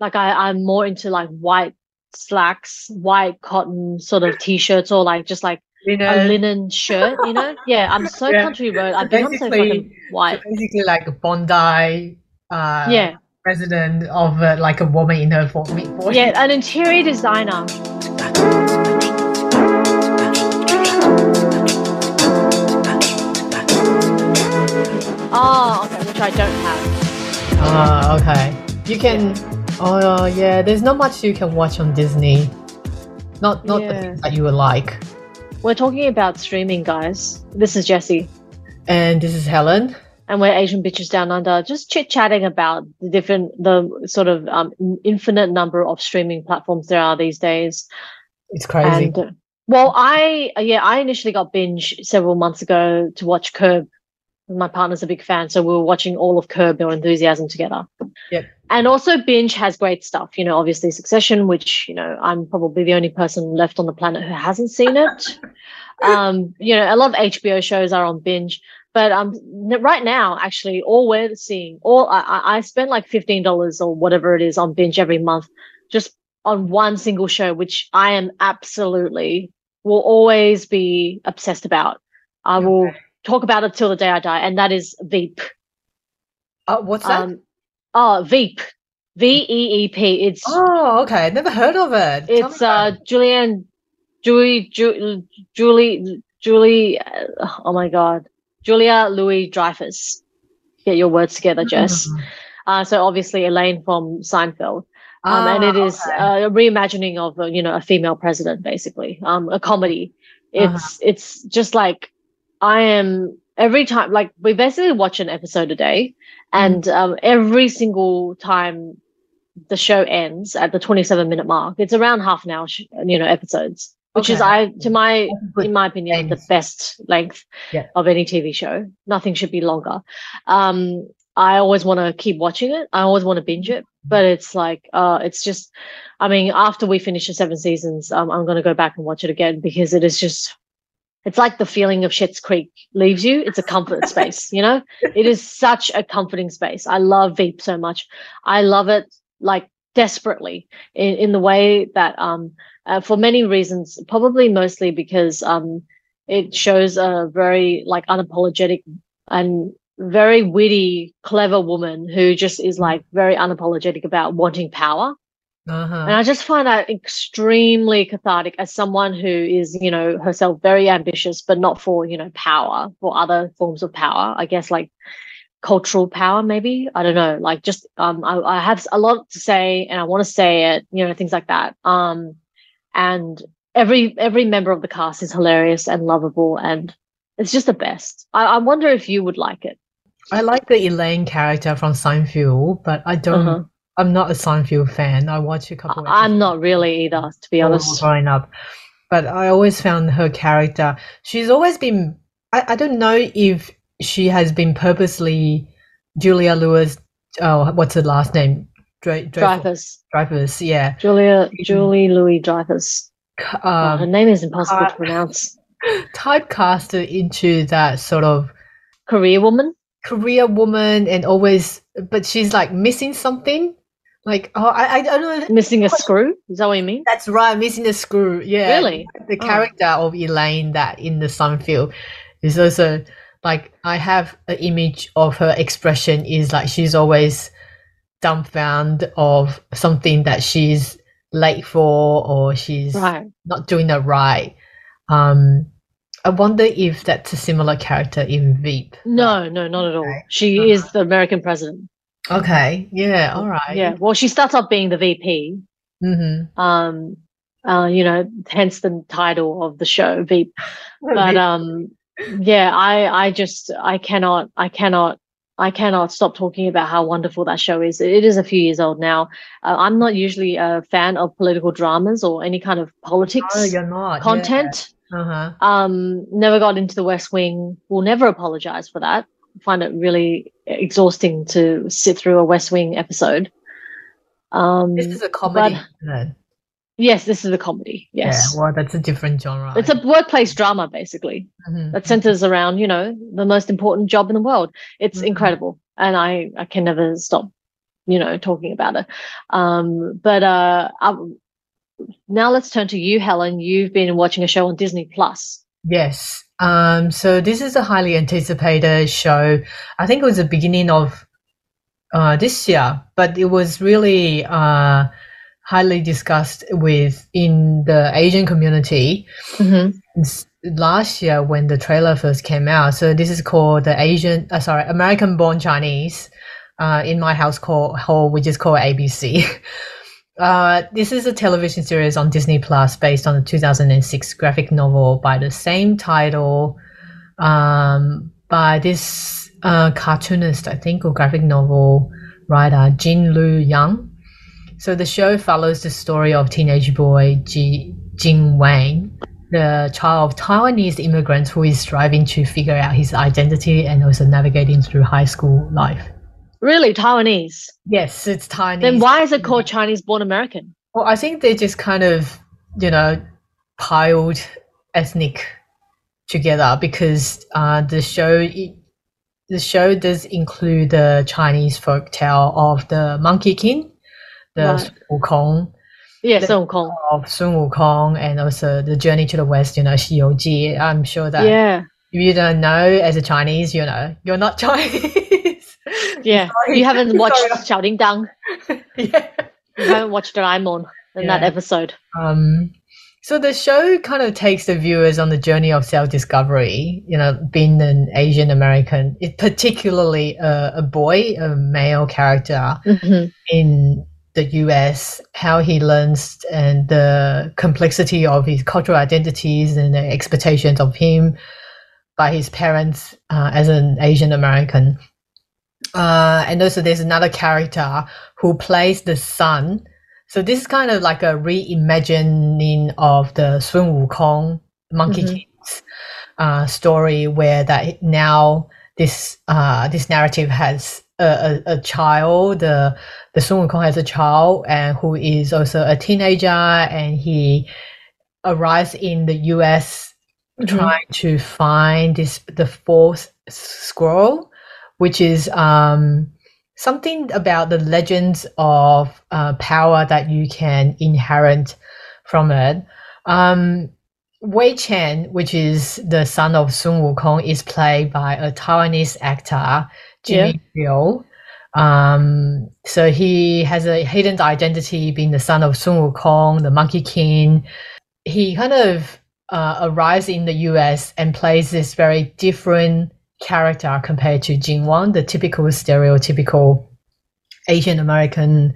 like I, I'm more into like white slacks, white cotton sort of t-shirts, or like just like know, a linen shirt. You know? Yeah, I'm so Yeah. country road. I've become so fucking white. basically like a Bondi uh, Yeah, president of uh, like a woman in her for- 40s. yeah, an interior designer. Oh, okay, which I don't have. Ah, okay. You can. Oh, yeah. There's not much you can watch on Disney. Not not the things that you would like. We're talking about streaming, guys. This is Jesse. And this is Helen. and we're Asian bitches down under, just chit chatting about the different, the sort of um, infinite number of streaming platforms there are these days. It's crazy. And uh, well, I yeah, I initially got binge several months ago to watch Curb. My partner's a big fan, so we were watching all of Curb Your Enthusiasm together. Yep. And also, binge has great stuff. You know, obviously Succession, which you know I'm probably the only person left on the planet who hasn't seen it. um, you know, a lot of HBO shows are on binge, but um, right now, actually, all we're seeing, all I, I spent like fifteen dollars or whatever it is on binge every month, just on one single show, which I am absolutely will always be obsessed about. I will Okay. talk about it till the day I die, and that is Veep. Uh, what's that? Um, oh, Veep, V E E P. It's oh, okay. Never heard of it. It's uh Julianne, Julie, Ju- Julie, Julie. uh, Oh my God, Julia Louis Dreyfus. Get your words together. Jess. Mm. Uh, so obviously Elaine from Seinfeld. um, and it Ah, okay. uh, a reimagining of uh, you know a female president basically um a comedy Uh-huh. it's it's just like i am every time like we basically watch an episode a day and Mm-hmm. um every single time the show ends at the 27 minute mark it's around half an hour sh- you know episodes which is i to my in my opinion the best length Yeah. of any tv show. Nothing should be longer. Um i always want to keep watching it. I always want to binge it but it's like uh it's just i mean after we finish the seven seasons um, i'm going to go back and watch it again because it is just it's like the feeling of Schitt's Creek leaves you. It's a comfort space, you know? It is such a comforting space. I love Veep so much. I love it like desperately in, in the way that um uh, for many reasons, probably mostly because um it shows a very like unapologetic and very witty, clever woman who just is like very unapologetic about wanting power. Uh-huh. And I just find that extremely cathartic as someone who is, you know, herself very ambitious, but not for, you know, power, for other forms of power. I guess like cultural power, maybe. I don't know. Like just um I, I have a lot to say and I want to say it, you know, things like that. Um and every every member of the cast is hilarious and lovable and it's just the best. I, I wonder if you would like it. I like the Elaine character from Seinfeld, but I don't. Uh-huh. I'm not a Seinfeld fan. I watch a couple. I'm not really either, to be honest. growing up, but I always found her character. She's always been. I, I don't know if she has been purposely Julia Louis. Oh, what's her last name? Dre, Dreyfus. Dreyfus. Yeah. Julia Julie Louis Dreyfus. Oh, her Um, name is impossible uh, to pronounce. typecasted into that sort of career woman. career woman, and always, but she's like missing something. Like, oh, I, I don't know. Missing a screw. Is that what you mean? That's right, missing a screw. Yeah. Really? The Oh. character of Elaine that in the Seinfeld is also like I have an image of her expression is like she's always dumbfounded of something that she's late for or she's Right. not doing it right. Um I wonder if that's a similar character in Veep. No, no, not at all. She Uh-huh. is the American president. Okay. Yeah, all right. Yeah. Well, she starts off being the VP. Mm-hmm. Um, uh, you know, hence the title of the show, Veep. But um, yeah, I, I just, I cannot, I cannot, I cannot stop talking about how wonderful that show is. It is a few years old now. Uh, I'm not usually a fan of political dramas or any kind of politics oh, you're not. content. Yeah. Uh-huh. Um, never got into the West Wing. Will never apologize for that. Find it really exhausting to sit through a West Wing episode. Um, This is a comedy, but- isn't it? yes, this is a comedy. Yes, Yeah, well, that's a different genre. it's a workplace drama basically Mhm. that centers around you know the most important job in the world. It's Mhm. incredible, and I I can never stop you know, talking about it. Um, but uh, um, now let's turn to you, Helen. You've been watching a show on Disney Plus. Yes. Um, so this is a highly anticipated show. I think it was the beginning of uh, this year, but it was really uh, highly discussed with in the Asian community Mm-hmm. last year when the trailer first came out. So this is called the Asian, uh, sorry, American Born Chinese. Uh, in my house called hole, which is called ABC. Uh, this is a television series on Disney Plus based on the 2006 graphic novel by the same title um, by this uh, cartoonist, I think, or graphic novel writer, Gene Luen Yang. So the show follows the story of teenage boy Ji, Jin Wang, the child of Taiwanese immigrants who is striving to figure out his identity and also navigating through high school life. Really, Taiwanese? Yes, it's Taiwanese. Then why is it called Chinese born American? Well, I think they just kind of, you know, piled ethnic together because uh, the show the show does include the Chinese folk tale of the Monkey King, the right. Sun Wukong. Yeah, Sun Wukong. Of Sun Wukong and also the Journey to the West, you know, Xiu I'm sure that yeah. if you don't know as a Chinese, you know, you're not Chinese yeah. Sorry. You haven't watched Sorry. Ding Dang. yeah. You haven't watched Doraemon in that episode. Um, so the show kind of takes the viewers on the journey of self-discovery. You know, being an Asian American, it, particularly a, a boy, a male character hmm in the U.S., how he learns and the complexity of his cultural identities and the expectations of him by his parents uh, as an Asian American. Uh, and also, there's another character who plays the son. So this is kind of like a reimagining of the Sun Wukong Monkey Mhm. King's uh, story, where that now this uh, this narrative has a, a, a child. The the Sun Wukong has a child, and who is also a teenager, and he arrives in the U.S. Mhm. trying to find this the fourth scroll, which is um, something about the legends of uh, power that you can inherit from it. Um, Wei Chen, which is the son of Sun Wukong, is played by a Taiwanese actor, Jimmy Liu. Um, so he has a hidden identity being the son of Sun Wukong, the Monkey King. He kind of uh, arrives in the US and plays this very different character compared to Jin Wang, the typical stereotypical Asian American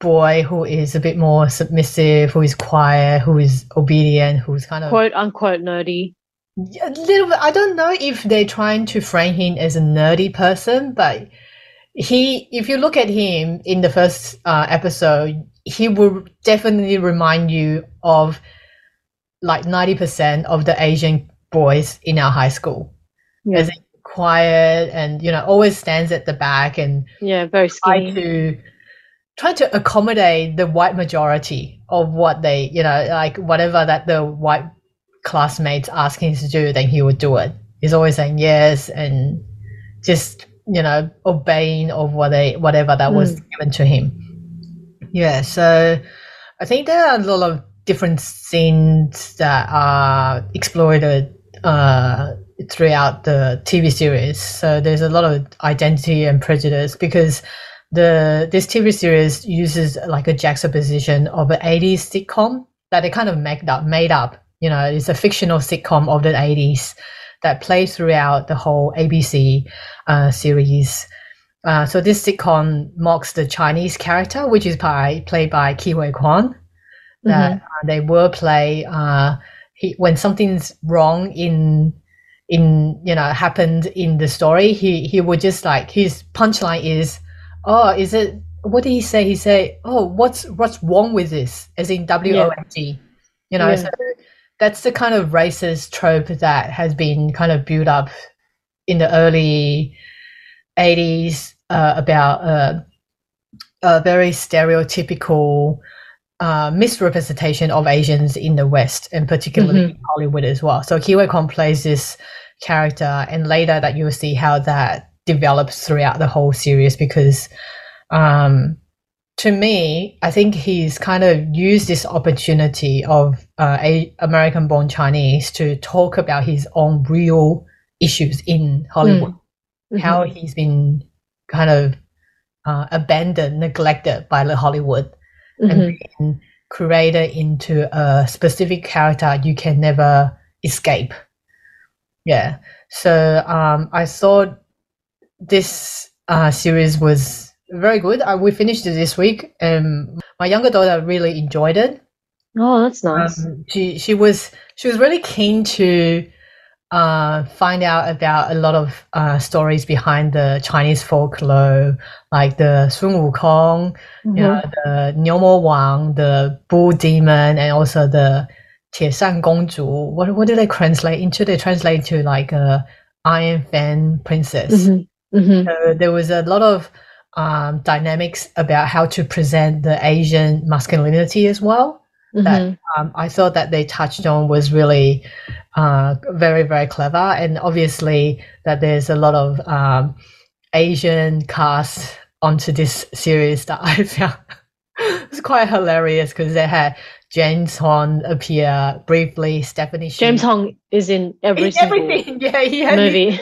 boy who is a bit more submissive, who is quiet, who is obedient, who's kind of Quote unquote nerdy. a little bit. I don't know if they're trying to frame him as a nerdy person, but he, if you look at him in the first uh, episode, he will definitely remind you of like 90% of the Asian boys in our high school. Yeah. As in quiet and, you know, always stands at the back and Yeah, very try to try to accommodate the white majority of what they you know like whatever that the white classmates ask him to do then he would do it. He's always saying yes and just you know obeying of what they whatever that was given to him. Yeah so i think there are a lot of different scenes that are exploited uh, throughout the tv series so there's a lot of identity and prejudice because the this TV series uses like a juxtaposition of an 80s sitcom that they kind of made up made up. You know, it's a fictional sitcom of the 80s that plays throughout the whole ABC uh, series. Uh, so this sitcom mocks the Chinese character, which is by, played by Ke Huy Quan. That uh, they will play uh, he, when something's wrong in in you know happened in the story. He he would just like his punchline is oh, is it? What did he say? He said, "Oh, what's what's wrong with this?" As in W O N G, you know. Yeah. So that's the kind of racist trope that has been kind of built up in the early '80s uh, about uh, a very stereotypical uh, misrepresentation of Asians in the West, and particularly Mhm. in Hollywood as well. So Ke Huy Quan plays this character, and later that you will see how that develops throughout the whole series because um, to me, I think he's kind of used this opportunity of uh, a American born Chinese to talk about his own real issues in Hollywood, Mhm. how he's been kind of uh, abandoned, neglected by the Hollywood, Mhm. and being created into a specific character you can never escape. Yeah. So um, I thought this uh, series was very good. Uh, we finished it this week, and my younger daughter really enjoyed it. Oh, that's nice. Um, she she was she was really keen to uh, find out about a lot of uh, stories behind the Chinese folklore, like the Sun Wukong, mm-hmm. you know, mm-hmm. the Wang, the Bull Demon, and also the Tie San Gongzhu. What, what do they translate into? They translate to like a Iron Fan Princess. Mm-hmm. Mm-hmm. So there was a lot of um, dynamics about how to present the Asian masculinity as well. That Mhm. um, I thought that they touched on was really uh, very very clever, and obviously that there's a lot of um, Asian cast onto this series that I found it's quite hilarious because they had James Hong appear briefly, Stephanie Shu- James Hong is in every everything. Yeah, he movie.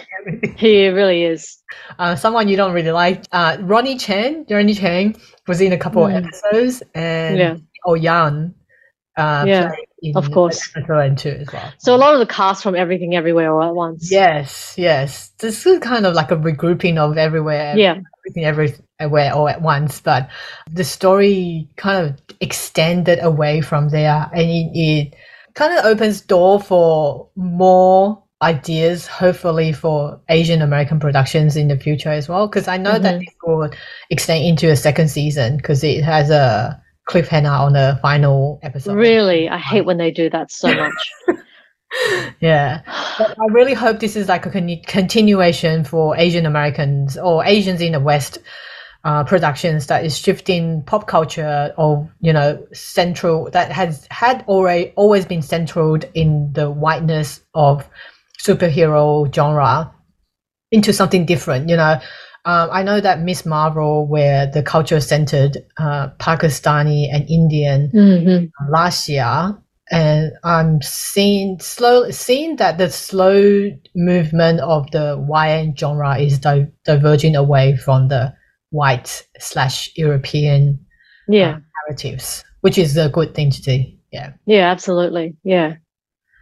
He really is. Uh, someone you don't really like, uh, Ronny Chieng. Ronny Chieng was in a couple Mm. of episodes, and Yeah. Oh Yan, uh, Yeah, of course. an episode and as well. So a lot of the cast from Everything Everywhere all at once. Yes, yes. This is kind of like a regrouping of everywhere, Yeah. everything everywhere all at once. But the story kind of extended away from there, and it, it kind of opens door for more ideas, hopefully for Asian American productions in the future as well. Because I know that Mhm. this will extend into a second season because it has a cliffhanger on the final episode. Really, I hate when they do that so much. Yeah. But I really hope this is like a con- continuation for Asian Americans or Asians in the West uh, productions that is shifting pop culture of you know central that has had already always been centered in the whiteness of superhero genre into something different. You know, um, I know that Ms. Marvel, where the culture centered uh, Pakistani and Indian, Mhm. last year and I'm seeing slow seeing that the slow movement of the YA genre is di- diverging away from the white slash European Yeah. narratives, which is a good thing to do. Yeah. Yeah, absolutely. Yeah.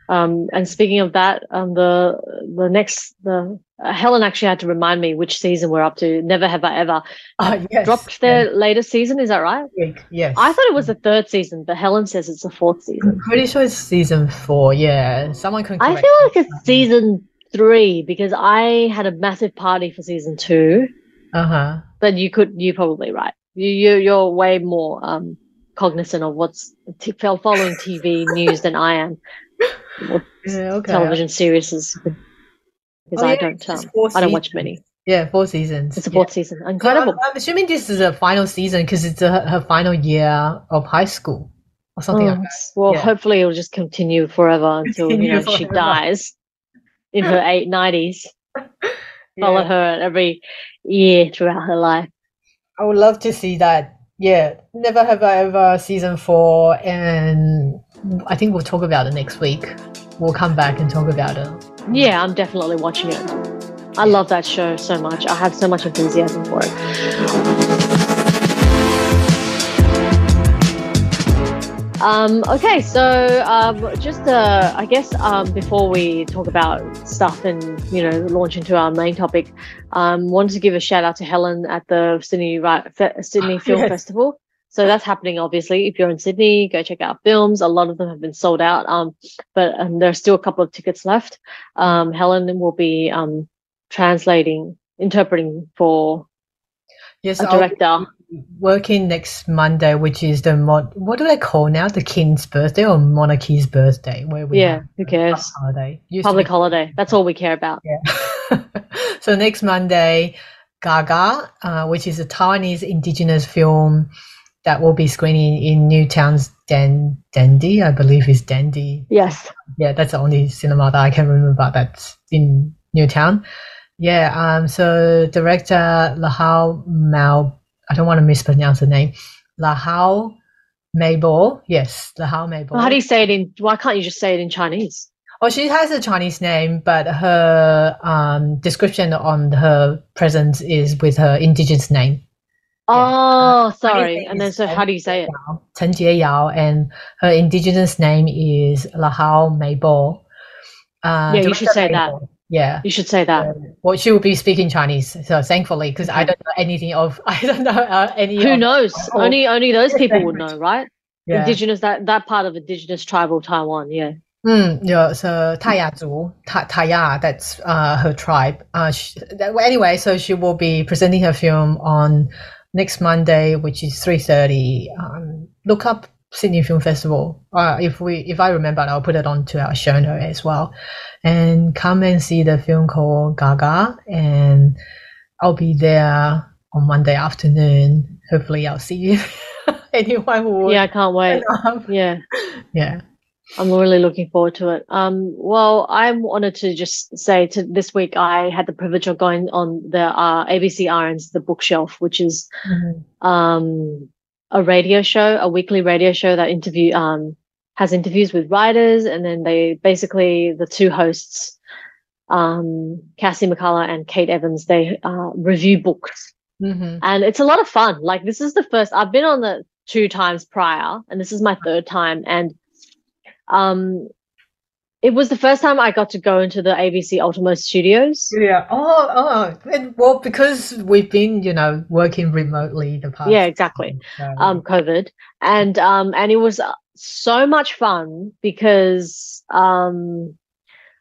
Um, and speaking of that, um, the the next the uh, Helen actually had to remind me which season we're up to. Never have I ever Oh, yes. dropped their latest season. Is that right? Yeah. Yes. I thought it was the third season, but Helen says it's the fourth season. I'm pretty sure it's season four. Yeah. Someone can. I feel like it's season three because I had a massive party for season two. Uh huh. But you could, you're probably right. You, you you're way more um cognizant of what's t- fell following TV news than I am. Yeah. Okay. television series is because Oh, I yeah, don't um, I don't watch many. Yeah, four seasons. It's Yeah. fourth season. So I'm, Incredible. I'm assuming this is a final season because it's a, her final year of high school or something like Oh, that. well, Yeah. hopefully it'll just continue forever until you Continue know she dies in her eight nineties. Follow her every year throughout her life. I would love to see that. Yeah, never have I ever season four, and I think we'll talk about it next week. We'll come back and talk about it. Yeah, I'm definitely watching it. I love that show so much. I have so much enthusiasm for it. Um, okay, so um, just uh, I guess um, before we talk about stuff and you know launch into our main topic, um, wanted to give a shout out to Helen at the Sydney Sydney Film Yes. Festival. So that's happening. Obviously, if you're in Sydney, go check out films. A lot of them have been sold out, um, but um, are still a couple of tickets left. Um, Helen will be um, translating, interpreting for Yes, a I'll director. working next Monday, which is the what do they call now? The king's birthday or monarchy's birthday? Where we Yeah, who cares? holiday. Used Public holiday. That's all we care about. Yeah. so next Monday, Gaga, uh, which is a Taiwanese indigenous film that will be screening in Newtown's Dan Dendy, I believe is Dendy. Yes. Yeah, that's the only cinema that I can remember about that's in Newtown. Yeah, um, so director Lahao Mao I don't want to mispronounce the name. Laha Mebow. Yes, Laha Mebow. How do you say it in? Why can't you just say it in Chinese? Oh, she has a Chinese name, but her um, description on her presence is with her indigenous name. Oh, sorry. And then so how do you say it? Chen Jie Yao, and her indigenous name is Laha Mebow. Uh, Yeah, you should say that. Yeah. You should say that. Um, well, she will be speaking Chinese, so thankfully, because I don't know anything of, I don't know uh, any. Who of- knows? Only only those people would know, right? Yeah. Indigenous that that part of indigenous tribal Taiwan. Yeah. Mm, yeah, so Taya Zhu, Ta- Taya, that's uh, her tribe. Uh, sh that, well, anyway, so she will be presenting her film on next Monday, which is three thirty. Um, look up Sydney Film Festival. Uh, if we, if I remember, I'll put it onto our show note as well. And come and see the film called Gaga, and I'll be there on Monday afternoon. Hopefully, I'll see you. Anyone who Yeah, I can't wait. Yeah. yeah. I'm really looking forward to it. Um, well, I wanted to just say to this week, I had the privilege of going on the uh, ABC RN, the bookshelf, which is Mhm. um, a radio show, a weekly radio show that interview um, has interviews with writers, and then they basically the two hosts, um, Cassie McCullagh and Kate Evans, they uh, review books, Mhm. and it's a lot of fun. Like this is the first I've been on the two times prior, and this is my third time, and um, it was the first time I got to go into the ABC Ultimo Studios. Yeah. Oh, oh. And, well, because we've been, you know, working remotely the past. Yeah, exactly. so- um covid and um and it was uh, so much fun because um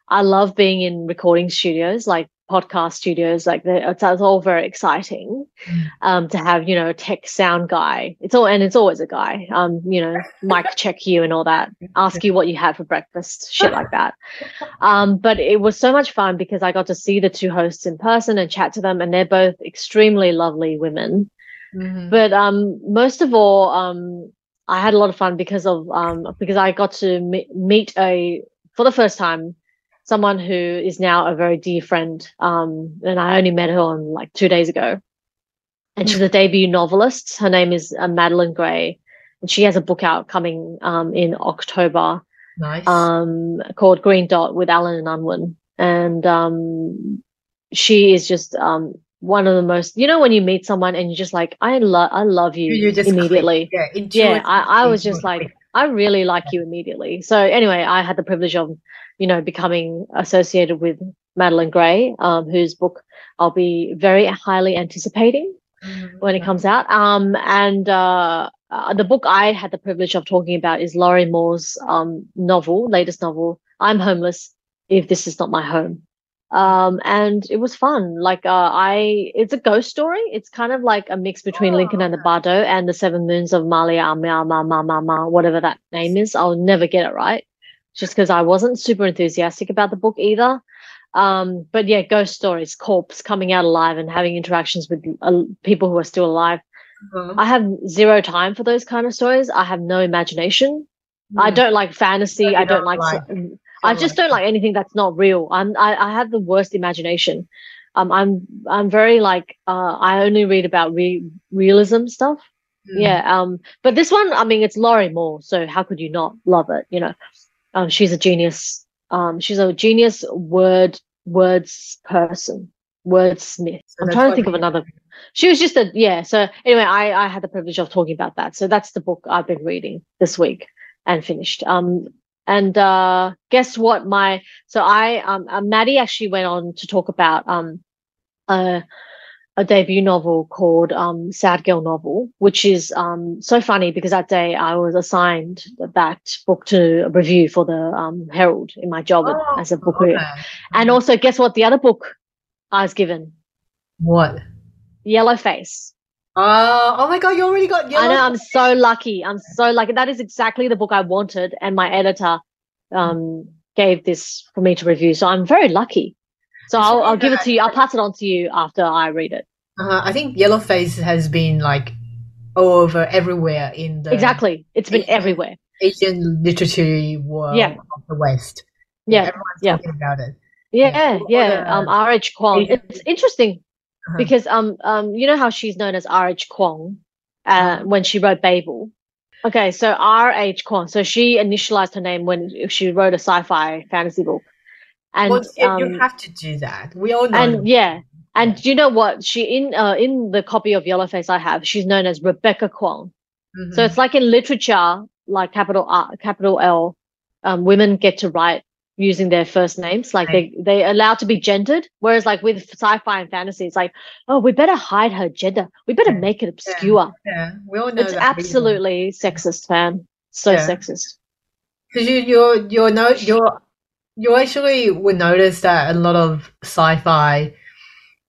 i love being in recording studios like podcast studios like the, it's, it's all very exciting Mm. um to have you know a tech sound guy it's all and it's always a guy um you know mic check you and all that ask you what you had for breakfast shit like that um but it was so much fun because i got to see the two hosts in person and chat to them and they're both extremely lovely women Mhm. but um most of all um i had a lot of fun because of um because i got to me- meet a for the first time someone who is now a very dear friend um and i only met her on like two days ago and she's a debut novelist her name is uh, madeleine gray and she has a book out coming um in october nice. um, called Green Dot with Allen and Unwin. And um, she is just um, one of the most, you know, when you meet someone and you're just like, I love, I love you, You- just click. immediately. yeah, Yeah, I, I was just like. I really like you immediately. So anyway, I had the privilege of, you know, becoming associated with Madeleine Gray, um, whose book I'll be very highly anticipating Mhm. when it comes out. Um, and uh, uh, the book I had the privilege of talking about is Lorrie Moore's um, novel, latest novel, I'm Homeless If This Is Not My Home. Um, and it was fun. Like, uh, I, it's a ghost story. It's kind of like a mix between Oh, Lincoln in the Bardo and the Seven Moons of Malia, Ma, Ma, Ma, Ma, Ma, whatever that name is. I'll never get it right just because I wasn't super enthusiastic about the book either. Um, but yeah, ghost stories, corpse coming out alive and having interactions with uh, people who are still alive. Mhm. I have zero time for those kind of stories. I have no imagination. I Mhm. don't like fantasy. I don't don't like. like- I just don't like anything that's not real. I'm. I, I have the worst imagination. Um, I'm. I'm very like. Uh, I only read about re- realism stuff. Mhm. Yeah. Um. But this one, I mean, it's Lorrie Moore, so how could you not love it? You know, um, she's a genius. Um, she's a genius word words person, wordsmith. So I'm trying to think of another. She was just a yeah. So anyway, I I had the privilege of talking about that. So that's the book I've been reading this week and finished. Um. And uh, guess what? My so I um uh, Maddie actually went on to talk about um a a debut novel called um Sad Girl Novel, which is um so funny because that day I was assigned that book to review for the um Herald in my job Oh, as a book okay. And also, guess what? The other book I was given What? Yellow Face. Uh, oh my god, you already got yellow. I know I'm so lucky. I'm so lucky. That is exactly the book I wanted, and my editor um gave this for me to review. So I'm very lucky. So I'll, I'll give it to you. I'll pass it on to you after I read it. Uh, I think yellow face has been like all over everywhere in the Exactly. It's been Asian- everywhere. Asian literature world Yeah. of the West. Yeah. everyone's yeah. talking about it. Yeah, yeah. other Um, R.H. Kuang. Asian- It's interesting. Uh-huh. because um um you know how she's known as R.H. Kuang uh, Uh-huh. when she wrote Babel. Okay, so R.H. Kuang. So she initialized her name when she wrote a sci-fi fantasy book, and well, you, um, you have to do that. We all know. and yeah, and do you know what she in uh, in the copy of Yellowface I have, she's known as Rebecca Kuang. Mhm. So it's like in literature, like capital R, capital L, um, women get to write using their first names. Like they they allowed to be gendered. Whereas like with sci-fi and fantasy, it's like, oh, we better hide her gender. We better Yeah. make it obscure. yeah, we all know It's absolutely sexist, man. So Yeah. sexist. because you you're you're no you're you actually would notice that a lot of sci-fi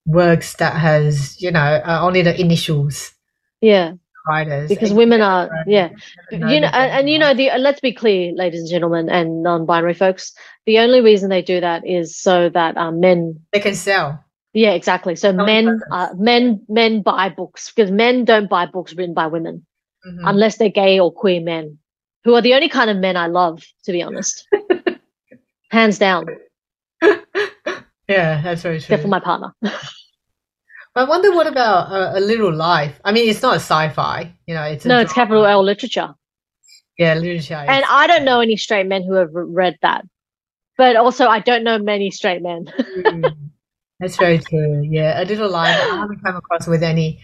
works that has you know uh, only the initials Yeah, writers because women are yeah. you know and, and you know the let's be clear ladies and gentlemen and non-binary folks the only reason they do that is so that um, men they can sell. yeah exactly so men uh, men men buy books because men don't buy books written by women Mhm. unless they're gay or queer men who are the only kind of men i love to be honest hands down yeah, that's very true. except for my partner I wonder what about uh, a little life. I mean, it's not a sci-fi, you know. It's a no it's capital l literature Yeah, literature. and i don't know any straight men who have read that but also i don't know many straight men Mm, That's very true. Yeah, a little life. I haven't come across with any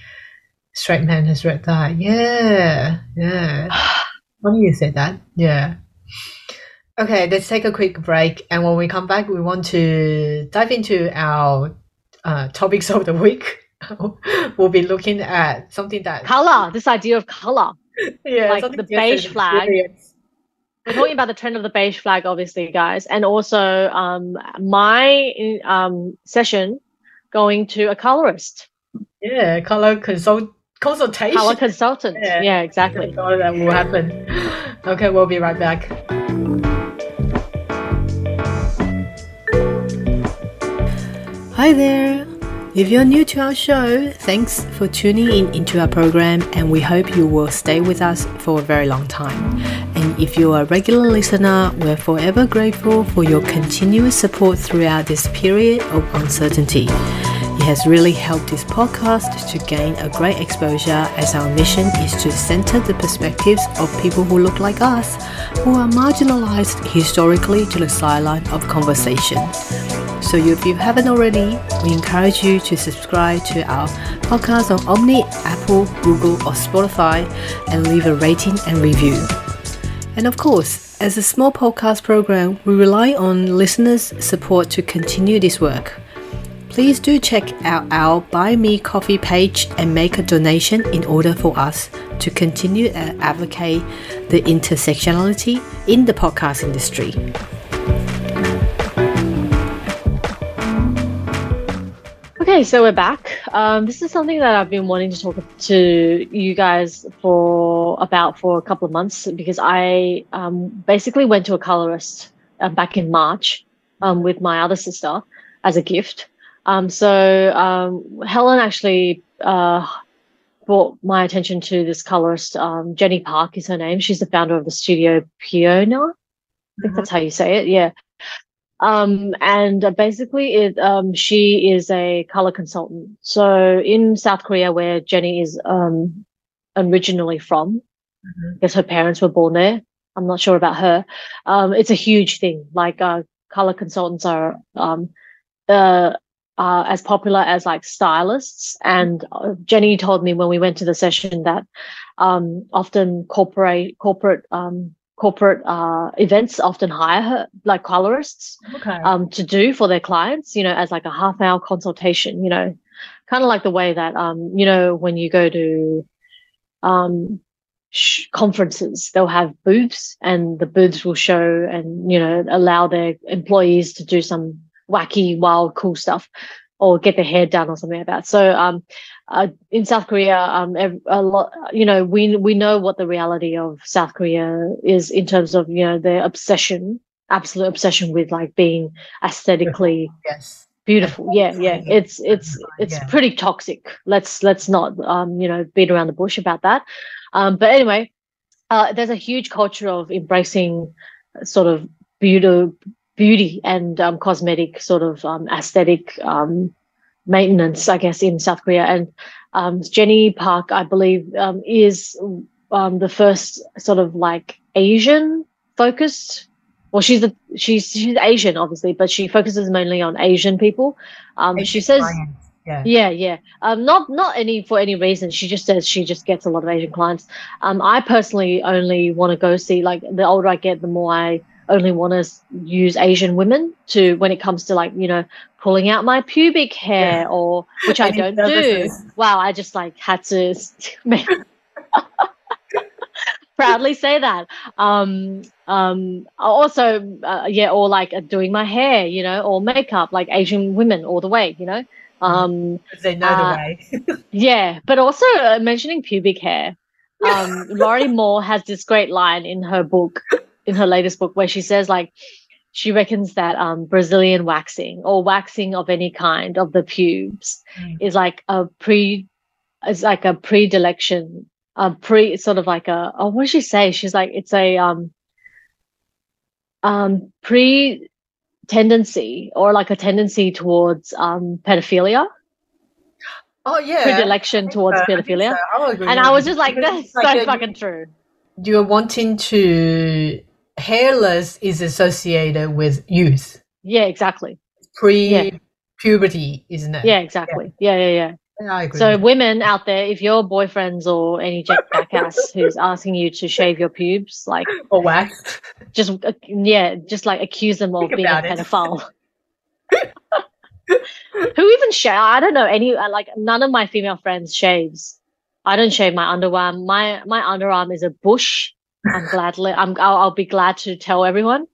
straight man has read that. Yeah, yeah. Funny you said that. Yeah. Okay, let's take a quick break, and when we come back, we want to dive into our uh, topics of the week. we'll be looking at something that color this idea of color yeah, like the beige flag. experience. we're talking about the trend of the beige flag, obviously, guys, and also um, my um, session going to a colorist, Yeah, color consult consultation. color consultant. Yeah. Yeah, exactly. All that will happen. Okay, we'll be right back. Hi there. If you're new to our show, thanks for tuning in into our program and we hope you will stay with us for a very long time. And if you're a regular listener, we're forever grateful for your continuous support throughout this period of uncertainty. It has really helped this podcast to gain a great exposure as our mission is to center the perspectives of people who look like us, who are marginalized historically to the sideline of conversation. So if you haven't already, we encourage you to subscribe to our podcast on Omni, Apple, Google, or Spotify and leave a rating and review. And of course, as a small podcast program, we rely on listeners' support to continue this work. Please do check out our Buy Me Coffee page and make a donation in order for us to continue to advocate the intersectionality in the podcast industry. Okay, so we're back. Um, this is something that I've been wanting to talk to you guys for about for a couple of months because I um, basically went to a colorist uh, back in March um, with my other sister as a gift. Um, so um, Helen actually uh, brought my attention to this colorist. Um, Jenny Park is her name. She's the founder of the studio Piona. I think that's how you say it. Yeah. Um, and uh, basically, it um, she is a color consultant. So in South Korea, where Jenny is um, originally from, Mhm. because her parents were born there. I'm not sure about her. Um, it's a huge thing. Like uh, color consultants are um, uh, uh, as popular as like stylists. And uh, Jenny told me when we went to the session that um, often corporate corporate um, corporate uh, events often hire her like colorists Okay. um, to do for their clients, you know, as like a half hour consultation, you know, kind of like the way that, um, you know, when you go to um, sh- conferences, they'll have booths and the booths will show and, you know, allow their employees to do some wacky, wild, cool stuff or get their hair done or something like that. So, um, uh, in South Korea, um, a lot, you know, we we know what the reality of South Korea is in terms of you know their obsession, absolute obsession with like being aesthetically yes. beautiful. Yeah, yeah, it's it's it's Yeah. pretty toxic. Let's let's not um you know beat around the bush about that. Um, but anyway, uh, there's a huge culture of embracing sort of beauty, beauty and um, cosmetic sort of um, aesthetic um, maintenance, I guess, in South Korea. And um, Jenny Park, I believe, um, is um, the first sort of like Asian focused. Well, she's the she's she's Asian, obviously, but she focuses mainly on Asian people. Um, she says, yeah, yeah, yeah. Um, not not any for any reason. She just says she just gets a lot of Asian clients. Um, I personally only want to go see like the older I get, the more I only want to use Asian women to when it comes to like you know pulling out my pubic hair Yeah. or which I don't do. Wow, I just like had to proudly say that. Um, um, also, uh, yeah, or like uh, doing my hair, you know, or makeup, like Asian women all the way, you know. Um, they know Uh, the way. yeah, but also uh, mentioning pubic hair. Um, Lorrie Moore has this great line in her book, in her latest book, where she says like she reckons that um, Brazilian waxing or waxing of any kind of the pubes Mm. is like a pre, is like a predilection, a pre sort of like a oh what does she say? She's like it's a um um pre tendency or like a tendency towards um pedophilia oh yeah, predilection towards I pedophilia. so. I And I was just like, that's it's like so fucking true. You're wanting to hairless is associated with youth, Yeah, exactly. pre Yeah. puberty, isn't it? Yeah, exactly. Yeah, yeah, yeah. Yeah, I agree. So women out there, if your boyfriends or any jack- jackass who's asking you to shave your pubes, like or wax. just uh, yeah, just like accuse them of Think being a pedophile. Who even shave? I don't know any. uh, Like none of my female friends shaves. I don't shave my underarm. My my underarm is a bush. I'm gladly. I'm. I'll, I'll be glad to tell everyone.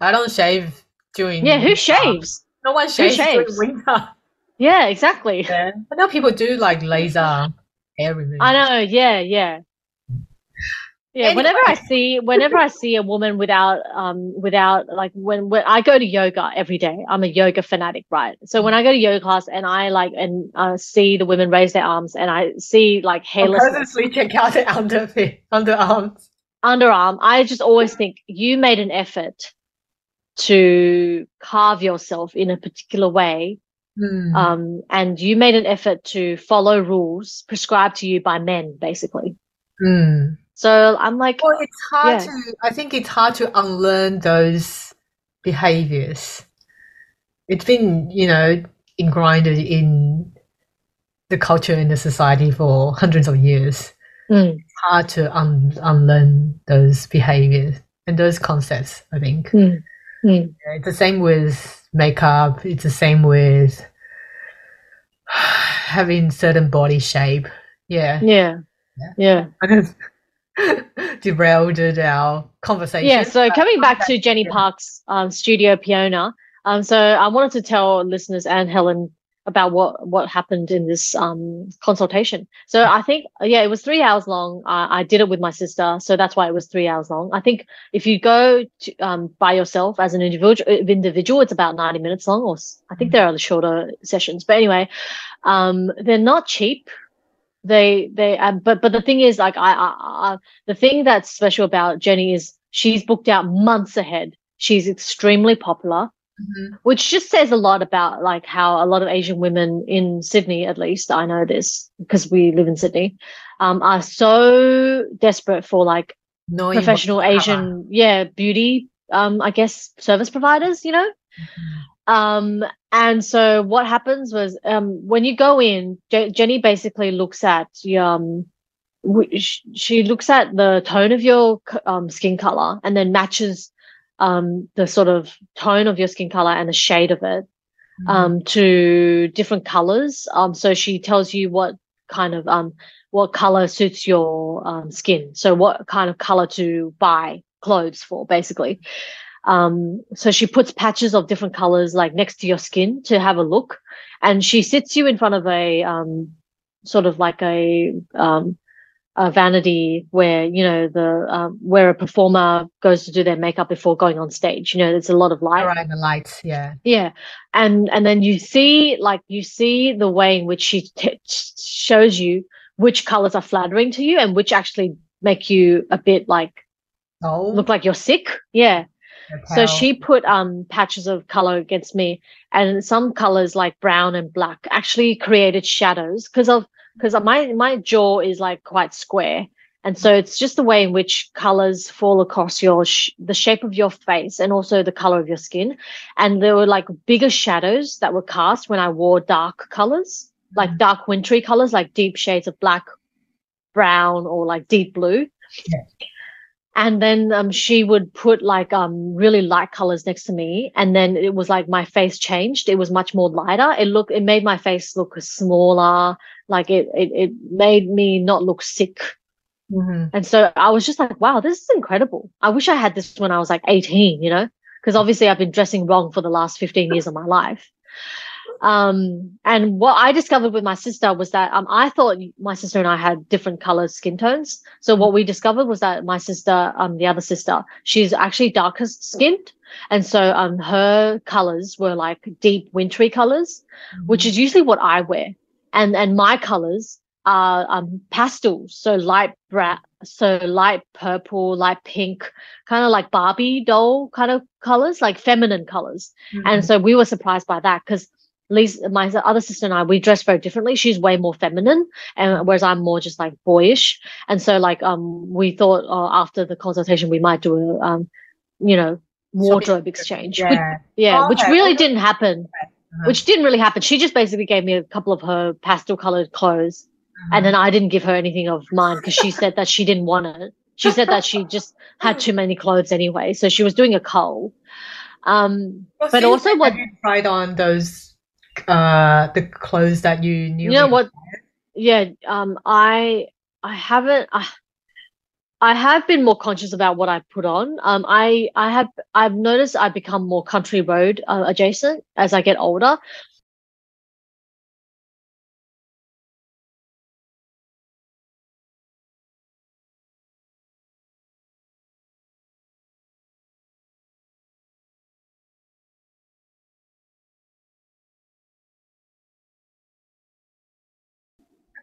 I don't shave during. Yeah, who shaves? No one shaves, shaves? during winter. Yeah, exactly. Yeah. But now people do like laser hair removal. I know. Yeah, yeah. Yeah, whenever I see whenever I see a woman without um without like when when I go to yoga every day, I'm a yoga fanatic, right? So when I go to yoga class and I like and uh, see the women raise their arms and I see like hairless purposely check out the under underarms. Underarm, I just always think you made an effort to carve yourself in a particular way Hmm. um, and you made an effort to follow rules prescribed to you by men, basically. Hmm. So I'm like, Well, it's hard Yeah. to. I think it's hard to unlearn those behaviors. It's been, you know, ingrained in the culture in the society for hundreds of years. mm, hard to un- unlearn those behaviors and those concepts. I think mm, mm. Yeah, it's the same with makeup. It's the same with having certain body shape. Yeah, yeah, Yeah. yeah, I kind of derailed our conversation. yeah. So coming back to Jenny. Park's um, studio Piona, um, so I wanted to tell listeners and Helen about what what happened in this um consultation. So I think yeah, it was three hours long. I, I did it with my sister, so that's why it was three hours long. I think if you go to, um by yourself as an individual, individual, it's about ninety minutes long, or I think there are the shorter sessions. But anyway, um, they're not cheap. They they um, but but the thing is, like I, I, I the thing that's special about Jenny is she's booked out months ahead. She's extremely popular Mhm. which just says a lot about like how a lot of Asian women in Sydney, at least I know this because we live in Sydney, um, are so desperate for like what professional. Asian, yeah, beauty, um, I guess service providers, you know. Um, and so what happens was, um, when you go in, Je- Jenny basically looks at um, she looks at the tone of your um skin color and then matches um the sort of tone of your skin color and the shade of it Mhm. um to different colors. Um, so she tells you what kind of um what color suits your um, skin. So what kind of color to buy clothes for, basically. Um, so she puts patches of different colors like next to your skin to have a look, and she sits you in front of a um sort of like a um a vanity where you know the um, where a performer goes to do their makeup before going on stage. You know, there's a lot of light. Alright, the lights, yeah. Yeah, and and then you see like you see the way in which she t- shows you which colors are flattering to you and which actually make you a bit like Oh, look like you're sick. Yeah. So she put um patches of color against me, and some colors like brown and black actually created shadows because of because my my jaw is like quite square, and so it's just the way in which colors fall across your sh- the shape of your face and also the color of your skin, and there were like bigger shadows that were cast when I wore dark colors, like mm-hmm. dark wintry colors, like deep shades of black, brown, or like deep blue. Yeah and then um, she would put like um, really light colors next to me. And then it was like my face changed. It was much more lighter. It looked it made my face look smaller. Like it it, it made me not look sick. Mm-hmm. and so i was just like wow this is incredible. I wish i had this when i was like 18 you know? Because obviously i've been dressing wrong for the last 15 years of my life um, and what I discovered with my sister was that um, I thought my sister and I had different colored skin tones. So what we discovered was that my sister, um, the other sister, she's actually darkest skinned. And so um, her colors were like deep wintry colors, mm-hmm. which is usually what I wear. And and my colors are um, pastels, so light brown, so light purple, light pink, kind of like Barbie doll kind of colors, like feminine colors. Mm-hmm. And so we were surprised by that because Lisa, my other sister and I, we dress very differently. She's way more feminine, and whereas I'm more just like boyish. And so, like, um, we thought uh, after the consultation we might do a, um, you know, wardrobe exchange. Yeah, which, yeah, oh, which okay. really didn't happen. Uh-huh. Which didn't really happen. She just basically gave me a couple of her pastel colored clothes, Uh-huh. and then I didn't give her anything of mine because she said that she didn't want it. She said that she just had too many clothes anyway, so she was doing a cull. Um, Well, but also what tried on those uh the clothes that you knew you know what yeah um i i haven't I, I have been more conscious about what I put on. Um, I I have I've noticed I become more country road uh, adjacent as I get older.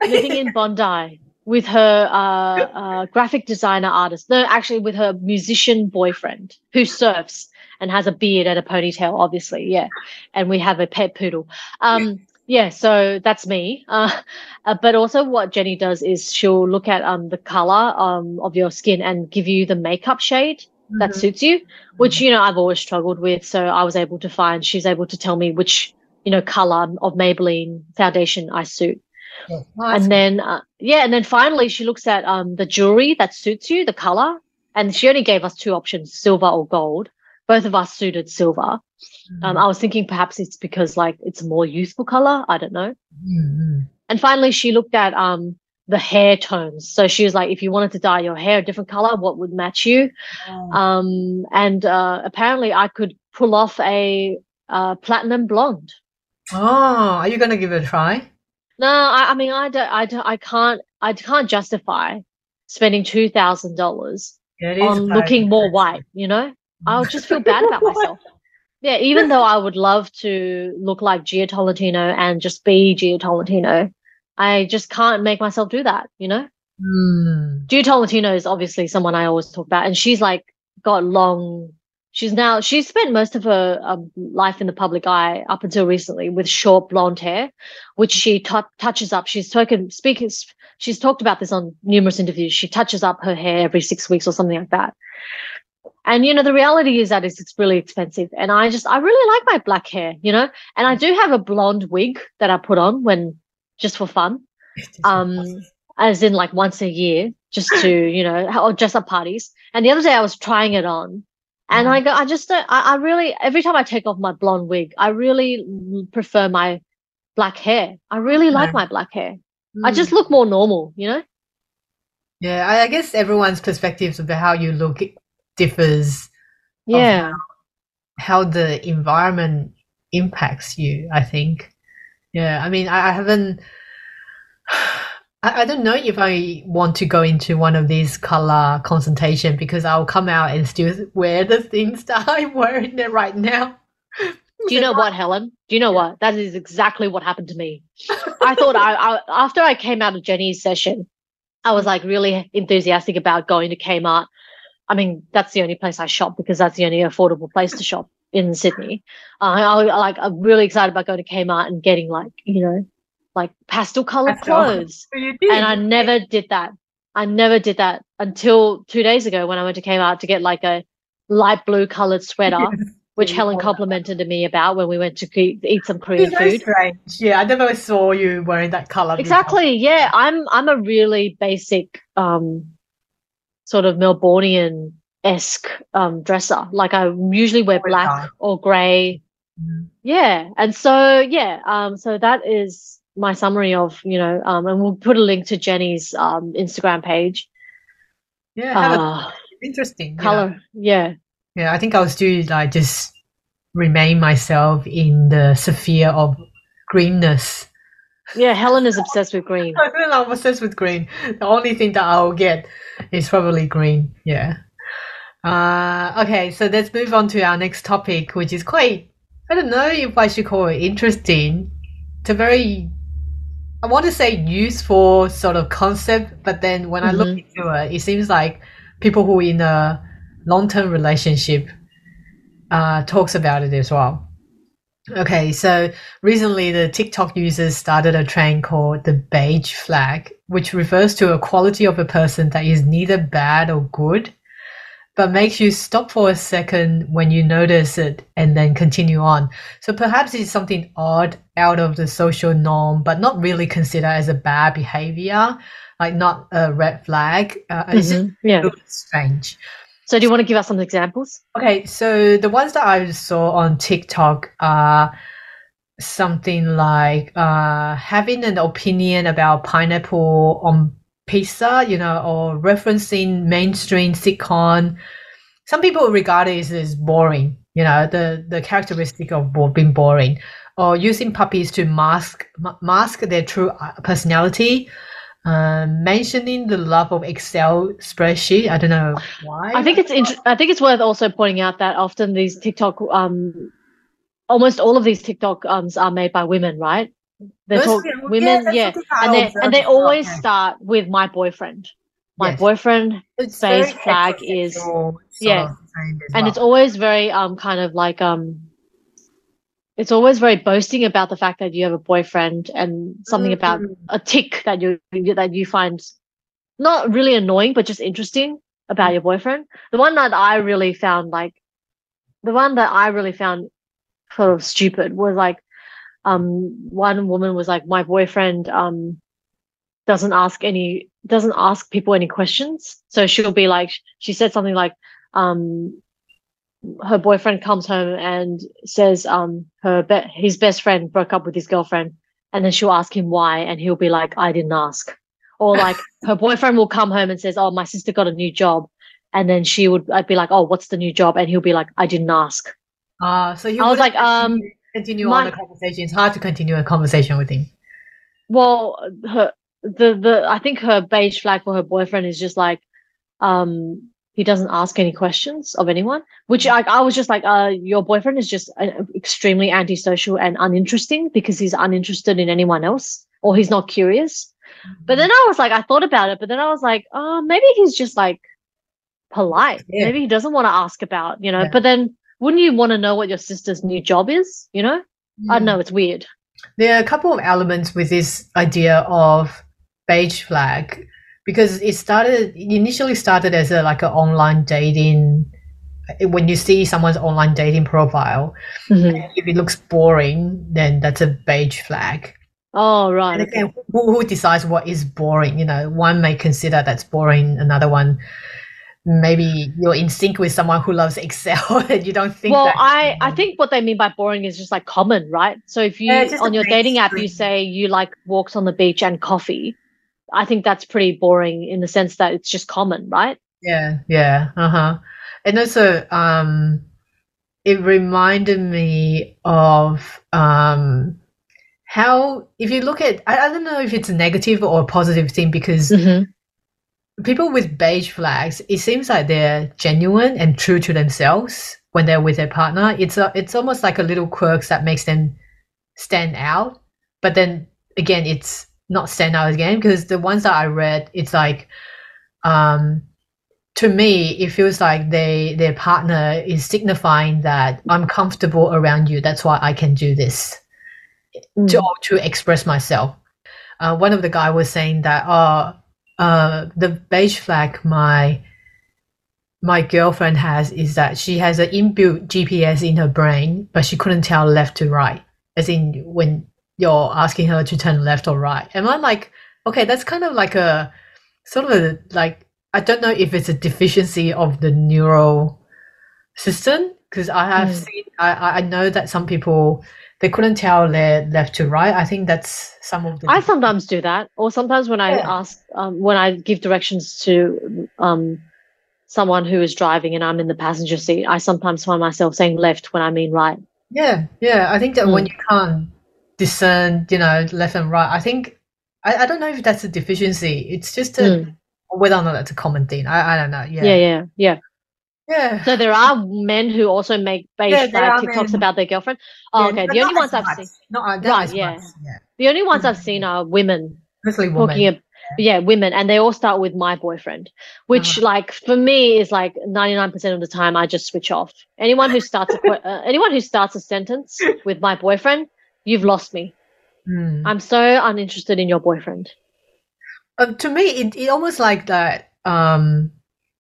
Living in Bondi with her uh, uh, graphic designer artist. No, actually, with her musician boyfriend who surfs and has a beard and a ponytail, obviously. Yeah. And we have a pet poodle. Um, yeah, so that's me. Uh, uh, but also, what Jenny does is she'll look at um, the color um, of your skin and give you the makeup shade that Mhm. suits you, which, you know, I've always struggled with. So I was able to find, she's able to tell me which, you know, color of Maybelline foundation I suit Oh, that's and then uh, yeah and then finally she looks at um the jewelry that suits you the color and she only gave us two options silver or gold both of us suited silver um Mhm. i was thinking perhaps it's because like it's a more youthful color i don't know Mhm. and finally she looked at um the hair tones so she was like if you wanted to dye your hair a different color what would match you Oh. um and uh apparently i could pull off a uh platinum blonde Oh, are you gonna give it a try? No, I, I mean, I don't, I don't, I can't, I can't justify spending two thousand dollars Yeah, it is on looking more white. You know, I'll just feel bad about myself. Yeah, even though I would love to look like Gia Tolentino and just be Gia Tolentino, I just can't make myself do that. You know, Hmm. Gia Tolentino is obviously someone I always talk about, and she's like got long. She's now she's spent most of her um, life in the public eye up until recently with short blonde hair, which she tou touches up. She's spoken speaking. She's talked about this on numerous interviews. She touches up her hair every six weeks or something like that. And you know the reality is that it's, it's really expensive. And I just I really like my black hair, you know. And I do have a blonde wig that I put on when just for fun um as in like once a year just to you know or dress up parties and the other day i was trying it on and i go i just don't I, I really every time i take off my blonde wig i really prefer my black hair i really like my black hair i Hmm. just look more normal you know yeah. I, I guess everyone's perspectives about how you look differs. yeah How the environment impacts you. I think. Yeah. I mean, I, I haven't. I, I don't know if I want to go into one of these color consultation because I'll come out and still wear the things that I'm wearing right now. do you know what helen do you know what that is exactly what happened to me i thought I, I after i came out of jenny's session i was like really enthusiastic about going to kmart I mean, that's the only place I shop because that's the only affordable place to shop in Sydney. Uh, I, I like I'm really excited about going to Kmart and getting like you know like pastel colored clothes. And I never did that. I never did that until two days ago when I went to Kmart to get like a light blue colored sweater, which Helen complimented me about when we went to eat, some Korean food. strange. Yeah, I never saw you wearing that color. Exactly. Yeah, I'm I'm a really basic um sort of Melbourneian esque um dresser. Like I usually wear black or grey. Mhm. Yeah. And so yeah, um so that is my summary of, you know, um and we'll put a link to Jenny's um Instagram page. Yeah, Uh interesting. color. Yeah. Yeah, I think I'll still like just remain myself in the sphere of greenness. Yeah, Helen is obsessed with green. I feel I'm obsessed with green. The only thing that I'll get is probably green. Yeah. Uh, okay, so let's move on to our next topic, which is quite, I don't know if I should call it interesting. It's a very, I want to say useful sort of concept, but then when I look Mhm. into it, it seems like people who are in a long-term relationship uh, talks about it as well. Okay, so recently the TikTok users started a trend called the beige flag, which refers to a quality of a person that is neither bad or good, but makes you stop for a second when you notice it and then continue on. So perhaps it's something odd out of the social norm, but not really considered as a bad behavior, like not a red flag. Uh, Mhm. Yeah. a little bit strange. So do you want to give us some examples? Okay, so the ones that I saw on TikTok are something like uh, having an opinion about pineapple on pizza, you know, or referencing mainstream sitcom. Some people regard it as boring, you know, the, the characteristic of being boring, or using puppies to mask ma- mask their true uh, personality. Uh, mentioning the love of Excel spreadsheet. I don't know why. I think it's int- I think it's worth also pointing out that often these TikTok um almost all of these TikTok ums are made by women, right? They talk women, yeah, and they and they always okay. start with my boyfriend. My Yes. boyfriend, It's flag is- yeah. of thing as and well. it's always very um kind of like um it's always very boasting about the fact that you have a boyfriend and something about Mm. a tick that you that you find not really annoying but just interesting about your boyfriend. The one that I really found like the one that I really found sort of stupid was like um one woman was like my boyfriend um doesn't ask any doesn't ask people any questions. So she'll be like she said something like um her boyfriend comes home and says um her be- his best friend broke up with his girlfriend. And then she'll ask him why and he'll be like I didn't ask. Or like her boyfriend will come home and says oh my sister got a new job. And then she would I'd be like oh what's the new job? And he'll be like I didn't ask. Uh, so you I was like, um, continue, my- on the conversation. It's hard to continue a conversation with him. well her the the I think her beige flag for her boyfriend is just like um he doesn't ask any questions of anyone which I, I was just like uh your boyfriend is just uh, extremely antisocial and uninteresting because he's uninterested in anyone else or he's not curious but then I was like I thought about it but then I was like oh maybe he's just like polite Yeah. maybe he doesn't want to ask about you know Yeah. but then wouldn't you want to know what your sister's new job is you know I don't Mm. know it's weird There are a couple of elements with this idea of beige flag because it started it initially started as a like an online dating when you see someone's online dating profile Mhm. if it looks boring then that's a beige flag oh right and okay. again who, who decides what is boring you know one may consider that's boring another one maybe you're in sync with someone who loves excel and you don't think well i i think what they mean by boring is just like common right? So if you Yeah, on your dating app you say you like walks on the beach and coffee i think that's pretty boring in the sense that it's just common right? Yeah, yeah, uh huh. And also, um, it reminded me of um, how if you look at, I, I don't know if it's a negative or a positive thing because people with beige flags, it seems like they're genuine and true to themselves when they're with their partner. It's a, it's almost like a little quirks that makes them stand out. But then again, it's not stand out again because the ones that I read, it's like, um, to me, it feels like they their partner is signifying that I'm comfortable around you. That's why I can do this Mm. to to express myself. Uh, one of the guy was saying that, oh, uh, the beige flag my my girlfriend has is that she has an inbuilt GPS in her brain, but she couldn't tell left to right. As in when you're asking her to turn left or right. And I'm like, okay, that's kind of like a sort of a like I don't know if it's a deficiency of the neural system because I have Mm. seen I, I I know that some people they couldn't tell their left to right. I think that's some of the I sometimes do that, or sometimes when I Yeah. ask, um, when I give directions to um, someone who is driving and I'm in the passenger seat, I sometimes find myself saying left when I mean right. Yeah, yeah. I think that when Mm. you can't discern, you know, left and right, I think I, I don't know if that's a deficiency. It's just a Mm. whether or not that's a common thing. I, I don't know. Yeah. Yeah, yeah, yeah. Yeah. So there are men who also make beige Yeah, flag TikToks about their girlfriend. Oh, Yeah, okay. The only ones I've much. seen, Not, uh, Right, yeah. Yeah. the only ones I've Mm. seen are women Mostly women. talking about, yeah women and they all start with my boyfriend which Uh-huh. like for me is like 99% of the time i just switch off anyone who starts a uh, anyone who starts a sentence with my boyfriend you've lost me Mm. i'm so uninterested in your boyfriend Uh, to me, it, it almost like that. Um,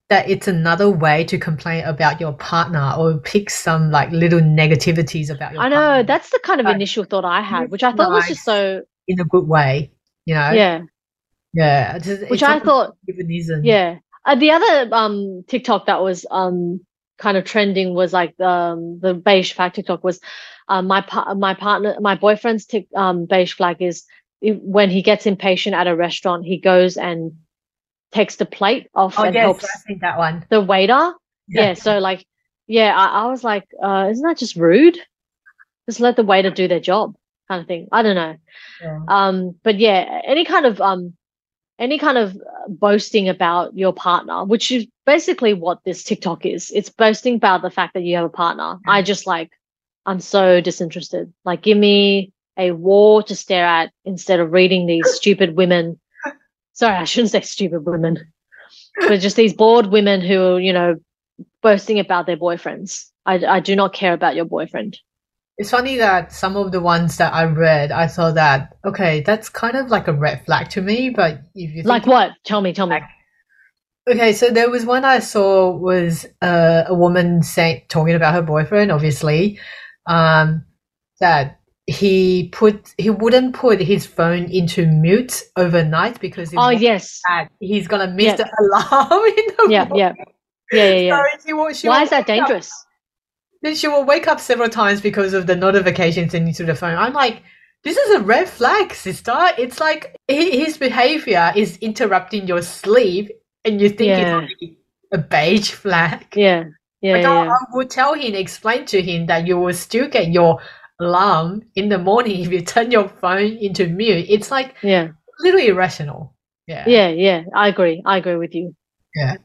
that it's another way to complain about your partner or pick some like little negativities about your i know partner that's the kind of Like, initial thought i had which i thought was just so in a good way. You know. yeah Yeah. It's, it's which i thought. Yeah. Uh, the other um TikTok that was um kind of trending was like um the beige flag TikTok was um my pa- my partner my boyfriend's tic- um beige flag is when he gets impatient at a restaurant he goes and takes the plate off Oh and yes, helps I've seen that one. the waiter. Yeah. so like yeah, I, I was like, uh, isn't that just rude? Just let the waiter do their job, kind of thing. I don't know. Yeah. Um, but yeah, any kind of um, any kind of boasting about your partner, which is basically what this TikTok is. It's boasting about the fact that you have a partner. I just like, I'm so disinterested. Like, give me a wall to stare at instead of reading these stupid women. Sorry, I shouldn't say stupid women, but just these bored women who are, you know, boasting about their boyfriends. I, I do not care about your boyfriend. It's funny that some of the ones that I read, I thought that okay, that's kind of like a red flag to me. But if you Like what? Tell me, tell me. okay, so there was one I saw was uh, a woman saying talking about her boyfriend, obviously, um, that he put he wouldn't put his phone into mute overnight because Oh yes. he's gonna miss Yeah. the alarm in the Yeah, morning. yeah. Yeah, yeah, yeah. So she will- she Why is that up- dangerous? Then she will wake up several times because of the notifications into the phone. I'm like, this is a red flag, sister. It's like hi- his behavior is interrupting your sleep, and you think Yeah. it's only a beige flag. Yeah. Yeah, Like, yeah, I. I would tell him, explain to him that you will still get your alarm in the morning if you turn your phone into mute. It's like Yeah. a little irrational. Yeah. Yeah, yeah. I agree. I agree with you. Yeah.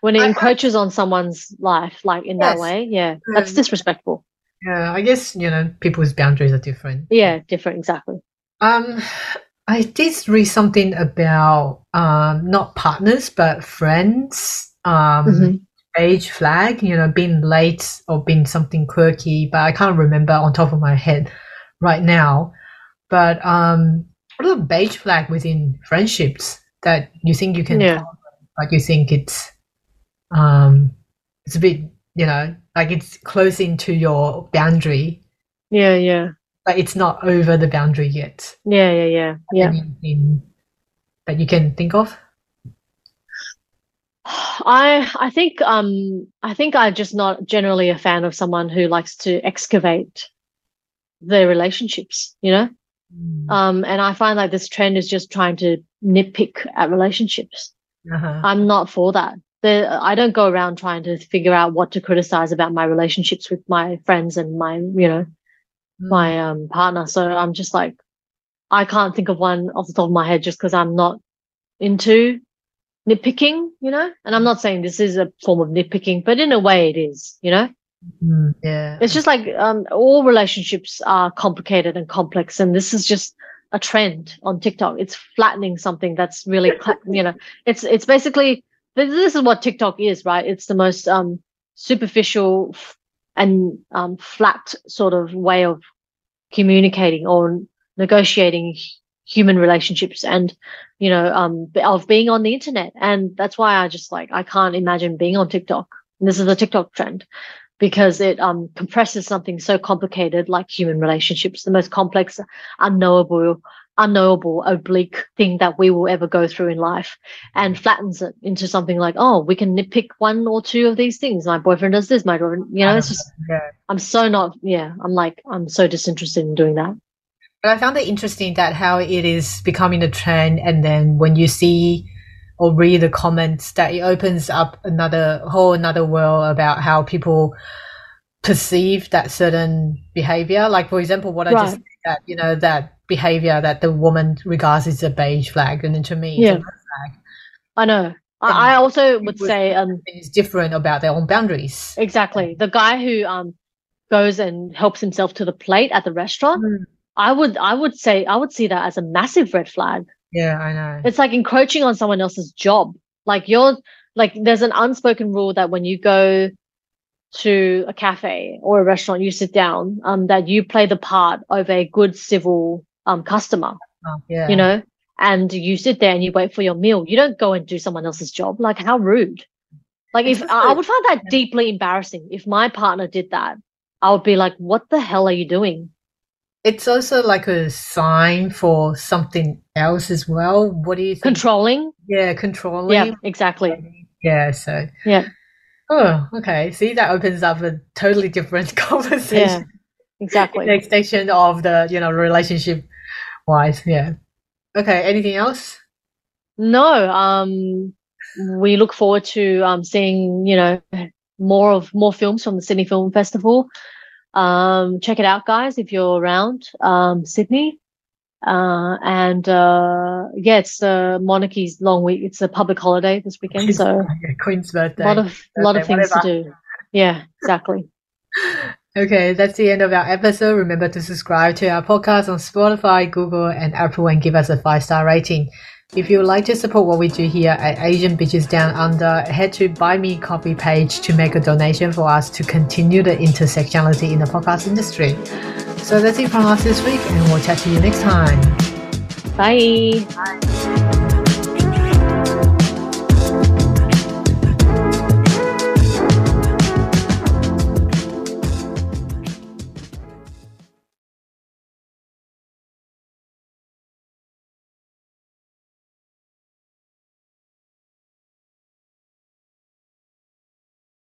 When it I- I- encroaches on someone's life, like in that way, yeah, that's Um, disrespectful. Yeah. I guess, you know, people's boundaries are different. Yeah, different, exactly. Um, I did read something about um not partners but friends. Um, Mhm. Age flag. You know, being late or being something quirky, but I can't remember on top of my head right now. But um, what are the beige flag within friendships that you think you can, Yeah. but you think it's um, it's a bit, you know, like it's close into your boundary, Yeah, yeah. but it's not over the boundary yet. Yeah, yeah, yeah. Yeah. Anything that you can think of? I I think um I think I'm just not generally a fan of someone who likes to excavate their relationships, you know? Mm. Um and I find like this trend is just trying to nitpick at relationships. Uh-huh. I'm not for that. The, I don't go around trying to figure out what to criticize about my relationships with my friends and my, you know, Mm. my um partner. So I'm just like, I can't think of one off the top of my head just because I'm not into nitpicking, you know. And I'm not saying this is a form of nitpicking, but in a way it is, you know. Mm, yeah. It's just like um, all relationships are complicated and complex, and this is just a trend on TikTok. It's flattening something that's really, you know, it's it's basically this, this is what TikTok is, right? It's the most um superficial and um, flat sort of way of communicating or negotiating human relationships and you know um of being on the internet. And that's why i just like i can't imagine being on tiktok. And this is the tiktok trend because it um compresses something so complicated like human relationships the most complex unknowable unknowable oblique thing that we will ever go through in life and flattens it into something like oh we can nitpick one or two of these things. My boyfriend does this my boyfriend you know it's just yeah. i'm so not yeah i'm like i'm so disinterested in doing that but i found it interesting that how it is becoming a trend and then when you see or read the comments that it opens up another whole another world about how people perceive that certain behavior like for example what i just said that you know that behavior that the woman regards as a beige flag, and then to me, yeah. I know. I, I also would say um, it's different about their own boundaries. Exactly. The guy who um goes and helps himself to the plate at the restaurant, mm. I would I would say I would see that as a massive red flag. Yeah, I know. It's like encroaching on someone else's job. Like you're like there's an unspoken rule that when you go to a cafe or a restaurant, you sit down, um, that you play the part of a good civil um, customer. Oh, yeah. You know, and you sit there and you wait for your meal. You don't go and do someone else's job. Like how rude. Like if I would find that deeply embarrassing. If my partner did that, I would be like, "What the hell are you doing?" It's also like a sign for something else as well. What do you think? Controlling. Yeah, controlling. Yeah, exactly. Yeah. So. Yeah. Oh, okay. See, that opens up a totally different conversation. Yeah, exactly. the extension of the you know relationship wise. Yeah. Okay. Anything else? No. Um, we look forward to um, seeing you know more of more films from the Sydney Film Festival. Um, check it out, guys, if you're around um, Sydney. Uh, and uh, yeah, it's uh, Monarchy's long week. It's a public holiday this weekend, so yeah, Queen's birthday. A lot of birthday, lot of things whatever. to do. Yeah, exactly. Okay, that's the end of our episode. Remember to subscribe to our podcast on Spotify, Google, and Apple and give us a five star rating. If you would like to support what we do here at Asian Bitches Down Under, head to Buy Me Coffee page to make a donation for us to continue the intersectionality in the podcast industry. So that's it from us this week, and we'll chat to you next time. Bye. Bye.